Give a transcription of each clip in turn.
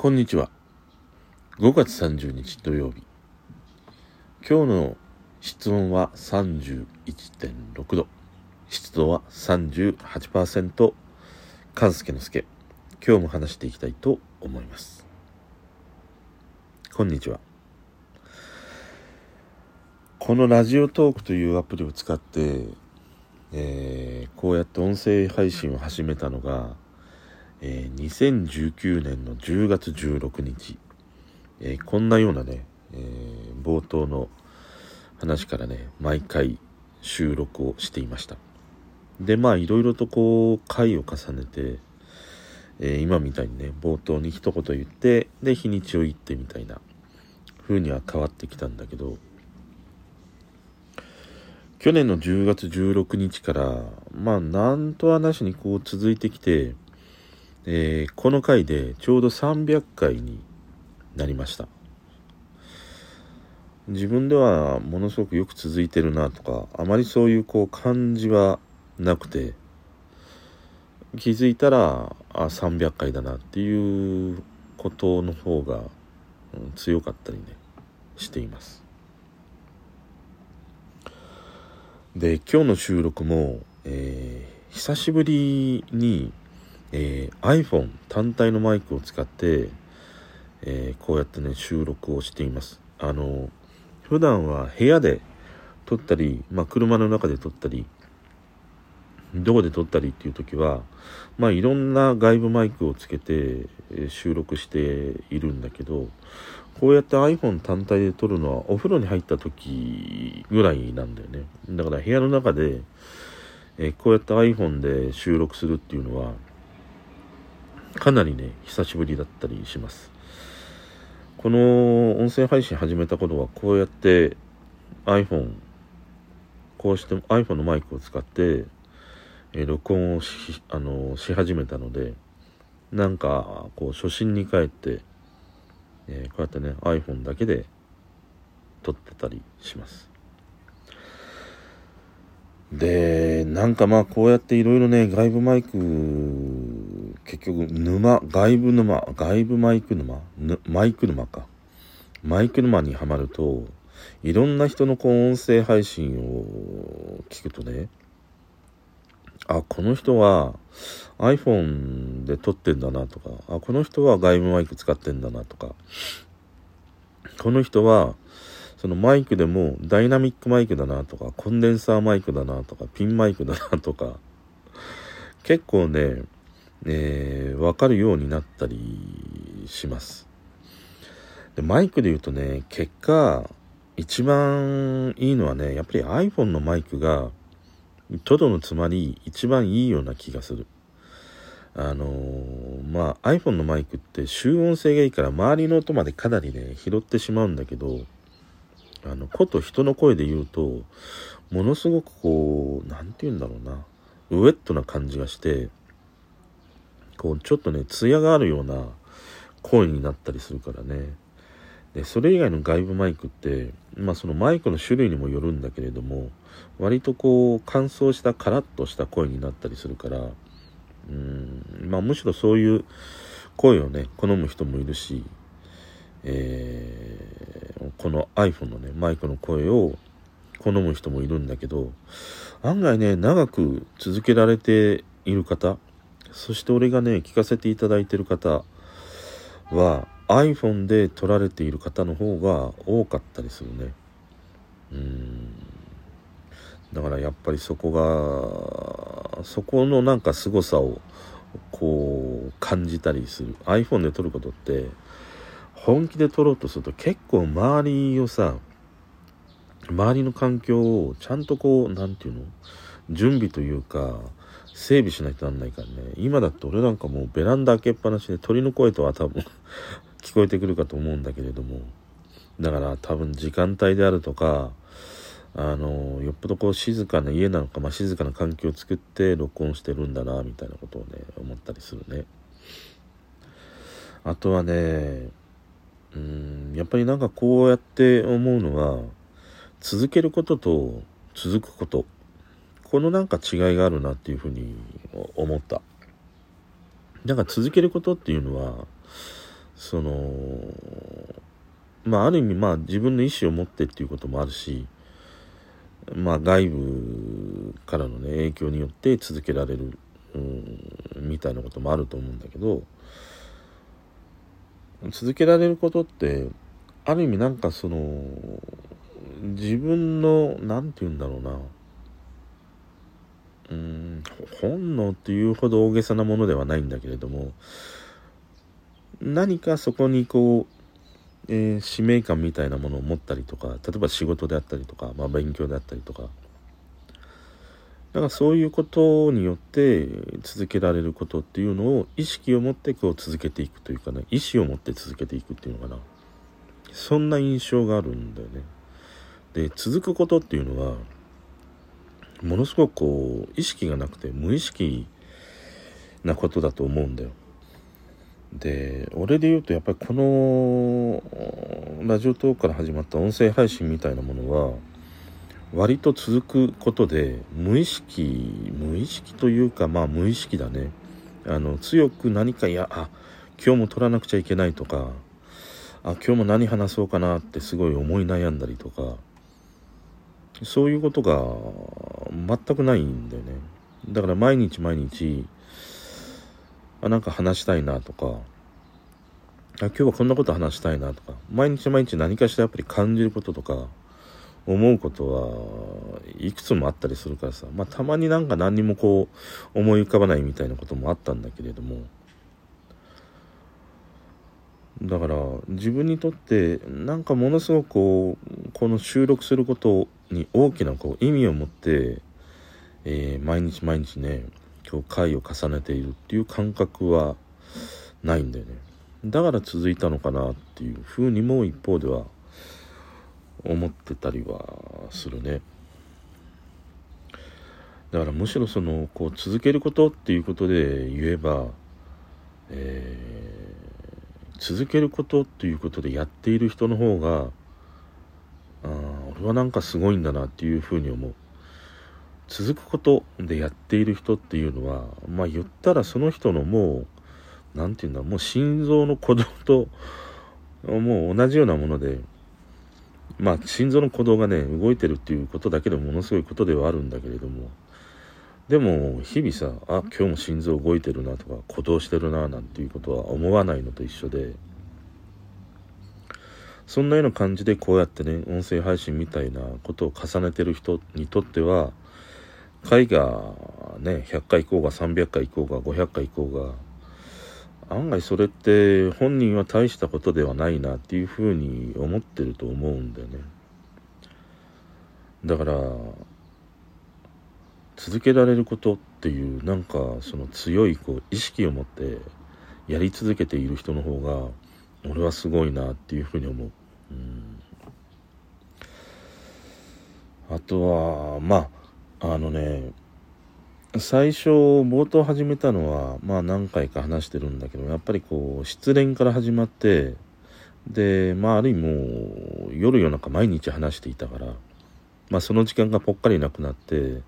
こんにちは。5月30日土曜日。今日の室温は31.6度。湿度は38%。勘介の介。今日も話していきたいと思います。こんにちは。このラジオトークというアプリを使って、えー、こうやって音声配信を始めたのが、えー、2019年の10月16日、えー、こんなようなね、えー、冒頭の話からね、毎回収録をしていました。で、まあ、いろいろとこう、回を重ねて、え、今みたいにね、冒頭に一言言って、で、日にちを言ってみたいな風には変わってきたんだけど、去年の10月16日から、まあ、なんとはなしにこう続いてきて、えー、この回でちょうど300回になりました。自分ではものすごくよく続いてるなとか、あまりそういうこう感じはなくて、気づいたら、あ、300回だなっていうことの方が、うん、強かったりね、しています。で今日の収録も、えー、久しぶりに、えー、iPhone 単体のマイクを使って、えー、こうやってね収録をしていますあの普段は部屋で撮ったり、まあ、車の中で撮ったりどこで撮ったりっていう時はまあいろんな外部マイクをつけて収録しているんだけどこうやって iPhone 単体で撮るのはお風呂に入った時ぐらいなんだよね。だから部屋の中で、えこうやって iPhone で収録するっていうのは、かなりね、久しぶりだったりします。この音声配信始めた頃はこうやって iPhone、こうして iPhone のマイクを使って、え録音をしあのし始めたので、なんかこう初心に帰って、えー、こうやってね iPhone だけで撮ってたりしますでなんかまあこうやっていろいろね外部マイク結局沼外部沼外部マイク沼マイク沼か。マイク沼にはまるといろんな人のこう音声配信を聞くとねあこの人は iPhone で撮ってんだなとかあこの人は外部マイク使ってんだなとかこの人はそのマイクでもダイナミックマイクだなとかコンデンサーマイクだなとかピンマイクだなとか結構ね、えー、分かるようになったりしますでマイクで言うとね結果一番いいのはねやっぱり iPhone のマイクがトドのつまり一番いいような気がする。あのー、まあ iPhone のマイクって集音性がいいから周りの音までかなりね拾ってしまうんだけどあのこと人の声で言うとものすごくこう何て言うんだろうな。ウェットな感じがしてこうちょっとね艶があるような声になったりするからね。でそれ以外の外部マイクってまあそのマイクの種類にもよるんだけれども割とこう乾燥したカラッとした声になったりするからうんまあむしろそういう声をね好む人もいるし、えー、この iPhone のねマイクの声を好む人もいるんだけど案外ね長く続けられている方そして俺がね聞かせていただいてる方は iPhone で撮られている方の方が多かったりするね。うん。だからやっぱりそこがそこのなんか凄さをこう感じたりする。iPhone で撮ることって本気で撮ろうとすると結構周りをさ周りの環境をちゃんとこう何て言うの？準備というか整備しないとなんないからね。今だって俺なんかもうベランダ開けっぱなしで鳥の声とは多分 聞こえてくるかと思うんだけれども。だから多分時間帯であるとかあのよっぽどこう静かな家なのか、まあ、静かな環境を作って録音してるんだなみたいなことをね思ったりするね。あとはねうんやっぱりなんかこうやって思うのは続けることと続くこと。このなんか違いがあるなっていうふうに思った。なんか続けることっていうのはそのまあある意味まあ自分の意思を持ってっていうこともあるしまあ外部からのね影響によって続けられる、うん、みたいなこともあると思うんだけど続けられることってある意味なんかその自分の何て言うんだろうな。うん本能っていうほど大げさなものではないんだけれども何かそこにこう、えー、使命感みたいなものを持ったりとか例えば仕事であったりとか、まあ、勉強であったりとかからそういうことによって続けられることっていうのを意識を持ってこう続けていくというかね意思を持って続けていくっていうのかな。そんな印象があるんだよね。で続くことっていうのはものすごくこう意識がなくて無意識なことだと思うんだよ。で俺で言うとやっぱりこのラジオトークから始まった音声配信みたいなものは割と続くことで無意識無意識というかまあ無意識だね。あの強く何かいやあ今日も取らなくちゃいけないとかあ今日も何話そうかなってすごい思い悩んだりとかそういうことが全くないんだよね。だから毎日毎日あなんか話したいなとかあ今日はこんなこと話したいなとか毎日毎日何かしらやっぱり感じることとか思うことはいくつもあったりするからさまあたまになんか何にもこう思い浮かばないみたいなこともあったんだけれども。だから自分にとってなんかものすごくこうこの収録することに大きなこう意味を持って、えー、毎日毎日ね今日回を重ねているっていう感覚はないんだよね。だから続いたのかなっていうふうにも一方では思ってたりはするね。だからむしろそのこう続けることっていうことで言えば、えー続けることっていうことでやっている人の方があ俺はなんかすごいんだなっていうふうに思う。続くことでやっている人っていうのはまあ言ったらその人のもう何て言うんだもう心臓の鼓動ともう同じようなものでまあ心臓の鼓動がね動いてるっていうことだけでもものすごいことではあるんだけれども。でも日々さあ今日も心臓動いてるなとか鼓動してるななんていうことは思わないのと一緒で。そんなような感じでこうやってね音声配信みたいなことを重ねてる人にとっては回がね100回行こうが300回行こうが500回行こうが案外それって本人は大したことではないなっていうふうに思ってると思うんだよねだから続けられることっていうなんかその強いこう意識を持ってやり続けている人の方が俺はすごいなっていうふうに思う。うんあとはまああのね最初冒頭始めたのはまあ何回か話してるんだけどやっぱりこう失恋から始まってでまあある意味もう夜夜中毎日話していたからまあその時間がぽっかりなくなって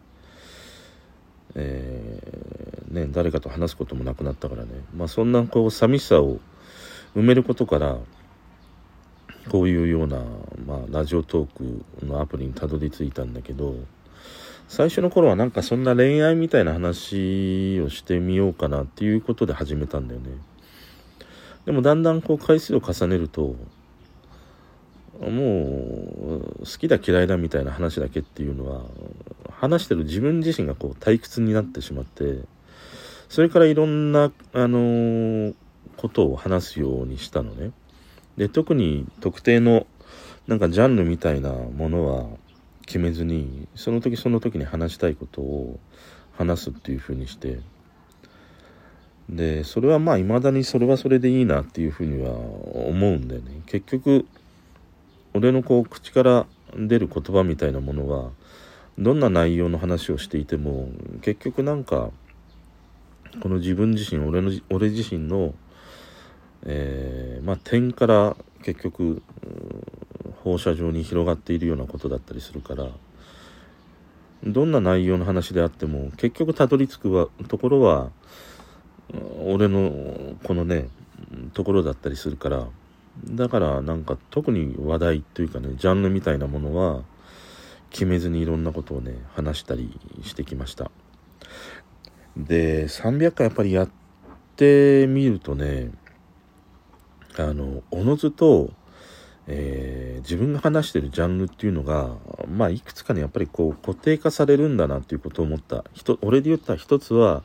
えー、ね、誰かと話すこともなくなったからね、まあ、そんなこう寂しさを埋めることからこういうような、まあ、ラジオトークのアプリにたどり着いたんだけど最初の頃はなんかそんな恋愛みたいな話をしてみようかなっていうことで始めたんだよね。でもだんだんこう回数を重ねるともう好きだ嫌いだみたいな話だけっていうのは話してる自分自身がこう退屈になってしまってそれからいろんなあのー、ことを話すようにしたのね。で特に特定のなんかジャンルみたいなものは決めずにその時その時に話したいことを話すっていうふうにしてでそれはまあ未だにそれはそれでいいなっていうふうには思うんだよね。結局俺のこう口から出る言葉みたいなものはどんな内容の話をしていても結局なんかこの自分自身俺の俺自身の、えー、まあ、点から結局放射状に広がっているようなことだったりするからどんな内容の話であっても結局たどり着くはところは俺のこのねところだったりするから。だからなんか特に話題というかねジャンルみたいなものは決めずにいろんなことをね話したりしてきました。で300回やっぱりやってみるとねあのおのずと、えー、自分が話してるジャンルっていうのがまあいくつかにやっぱりこう固定化されるんだなっていうことを思った。俺で言った一つは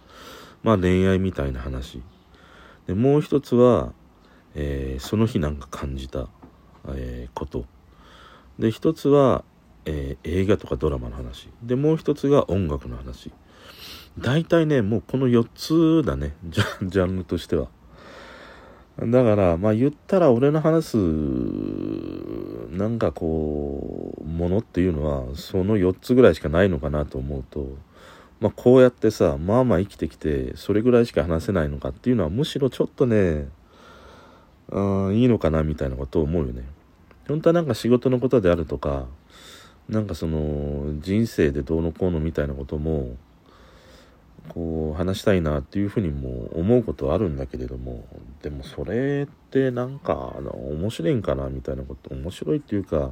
まあ恋愛みたいな話。でもう一つは、えー、その日なんか感じた、えー、こと。で一つは、え、映画とかドラマの話。でもう一つが音楽の話。大体ねもうこの4つだね ジャンルとしては。だからまあ言ったら俺の話すなんかこうものっていうのはその4つぐらいしかないのかなと思うとまあ、こうやってさまあまあ生きてきてそれぐらいしか話せないのかっていうのはむしろちょっとねあいいのかなみたいなことを思うよね。本当はなんか仕事のことであるとかなんかその人生でどうのこうのみたいなこともこう話したいなっていうふうにも思うことはあるんだけれどもでもそれってなんかあの面白いんかなみたいなこと面白いっていうか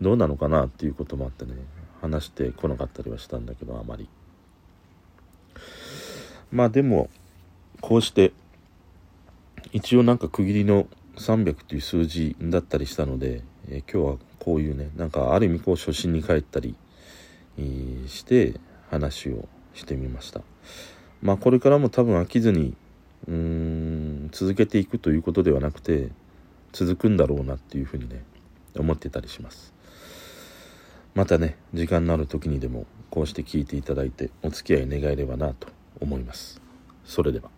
どうなのかなっていうこともあってね話してこなかったりはしたんだけどあまり。まあでもこうして一応なんか区切りの300という数字だったりしたので、えー、今日はこういうねなんかある意味こう初心に帰ったり、えー、して話をしてみました。まあこれからも多分飽きずにうーん続けていくということではなくて続くんだろうなっていうふうにね思ってたりします。またね時間のある時にでもこうして聞いていただいてお付き合い願えればなと思います。それでは。